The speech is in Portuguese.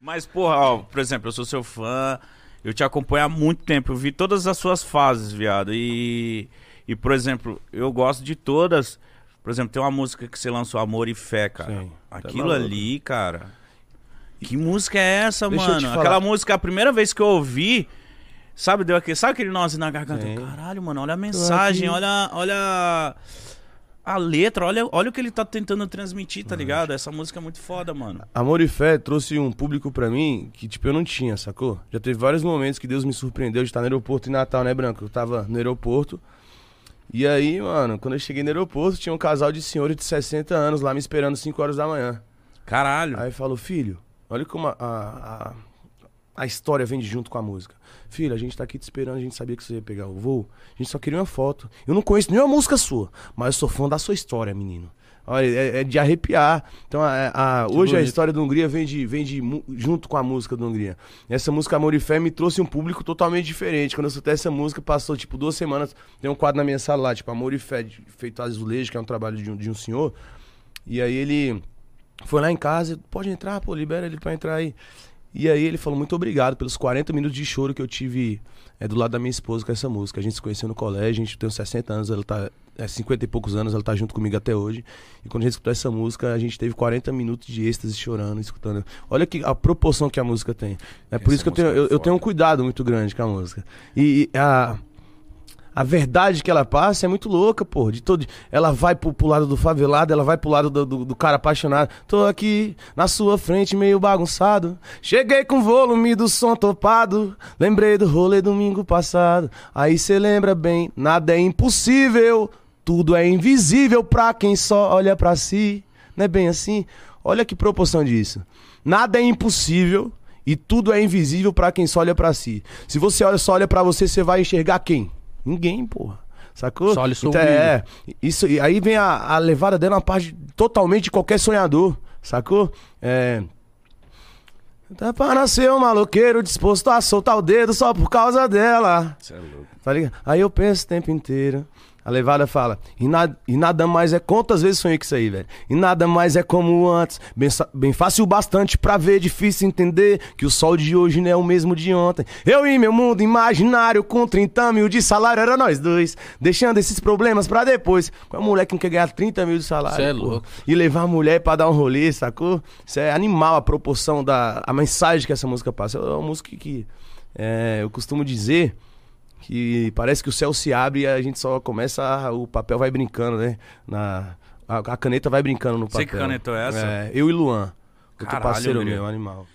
Mas, porra, ó, por exemplo, eu sou seu fã, eu te acompanho há muito tempo, eu vi todas as suas fases, viado. E, e por exemplo, eu gosto de todas. Por exemplo, tem uma música que você lançou, Amor e Fé, cara. Sim. Aquilo Tá ali, cara. Que música é essa, Deixa mano? Aquela música, a primeira vez que eu ouvi, sabe, deu aquele, sabe aquele nozinho na garganta? Sim. Caralho, mano, olha a mensagem, olha, olha a letra, olha, olha o que ele tá tentando transmitir, tá ligado? Essa música é muito foda, mano. Amor e Fé trouxe um público pra mim que, tipo, eu não tinha, sacou? Já teve vários momentos que Deus me surpreendeu de estar no aeroporto em Natal, né, Branco? Eu tava no aeroporto. E aí, mano, quando eu cheguei no aeroporto, tinha um casal de senhores de 60 anos lá me esperando 5 horas da manhã. Caralho. Aí falou, filho, olha como a, a, a, a história vem de junto com a música. Filho, a gente tá aqui te esperando, a gente sabia que você ia pegar o voo. A gente só queria uma foto. Eu não conheço nenhuma música sua, mas eu sou fã da sua história, menino. Olha, é, é de arrepiar. Então, a- a- hoje a história da Hungria vem, de, vem de, junto com a música da Hungria. Essa música Amor e Fé me trouxe um público totalmente diferente. Quando eu escutei essa música, passou tipo duas semanas. Tem um quadro na minha sala lá, tipo Amor e Fé, feito azulejo, que é um trabalho de um, de um senhor. E aí ele foi lá em casa, pode entrar, pô, libera ele pra entrar aí. E aí ele falou muito obrigado pelos 40 minutos de choro que eu tive é, do lado da minha esposa com essa música. A gente se conheceu no colégio, a gente tem 60 anos, ela tá. É 50 e poucos anos, ela tá junto comigo até hoje. E quando a gente escutou essa música, a gente teve 40 minutos de êxtase chorando, escutando. Olha que, a proporção que a música tem. É por Essa isso que eu tenho, é eu, eu tenho um cuidado muito grande com a música. E, e a. A verdade que ela passa é muito louca, pô. De todo, ela vai pro, pro lado do favelado, ela vai pro lado do, do, do cara apaixonado. Tô aqui na sua frente, meio bagunçado. Cheguei com volume do som topado. Lembrei do rolê domingo passado. Aí cê lembra bem, nada é impossível. Tudo é invisível pra quem só olha pra si. Não é bem assim? Olha que proporção disso. Nada é impossível e tudo é invisível pra quem só olha pra si. Se você olha, só olha pra você, você vai enxergar quem? Ninguém, porra. Sacou? Só então, é, isso, e aí vem a, a levada dela uma parte totalmente de qualquer sonhador, sacou? É. Tá pra nascer um maloqueiro disposto a soltar o dedo só por causa dela. Você é louco. Tá ligado? Aí eu penso o tempo inteiro. A levada fala, e, na- e nada mais é. Quantas vezes sonhei com isso aí, velho? E nada mais é como antes. Bem, bem fácil o bastante pra ver, difícil entender que o sol de hoje não é o mesmo de ontem. Eu e meu mundo imaginário, com 30 mil de salário, era nós dois. Deixando esses problemas pra depois. Qual moleque não quer ganhar 30 mil de salário? Cê é pô? louco. E levar a mulher pra dar um rolê, sacou? Isso é animal a proporção da. a mensagem que essa música passa. É uma música que. é, eu costumo dizer que parece que o céu se abre e a gente só começa. A, o papel vai brincando, né? Na, a, a caneta vai brincando no Você papel. que canetou essa? É, eu e Luan. Outro Caralho, parceiro Hungria. meu, animal.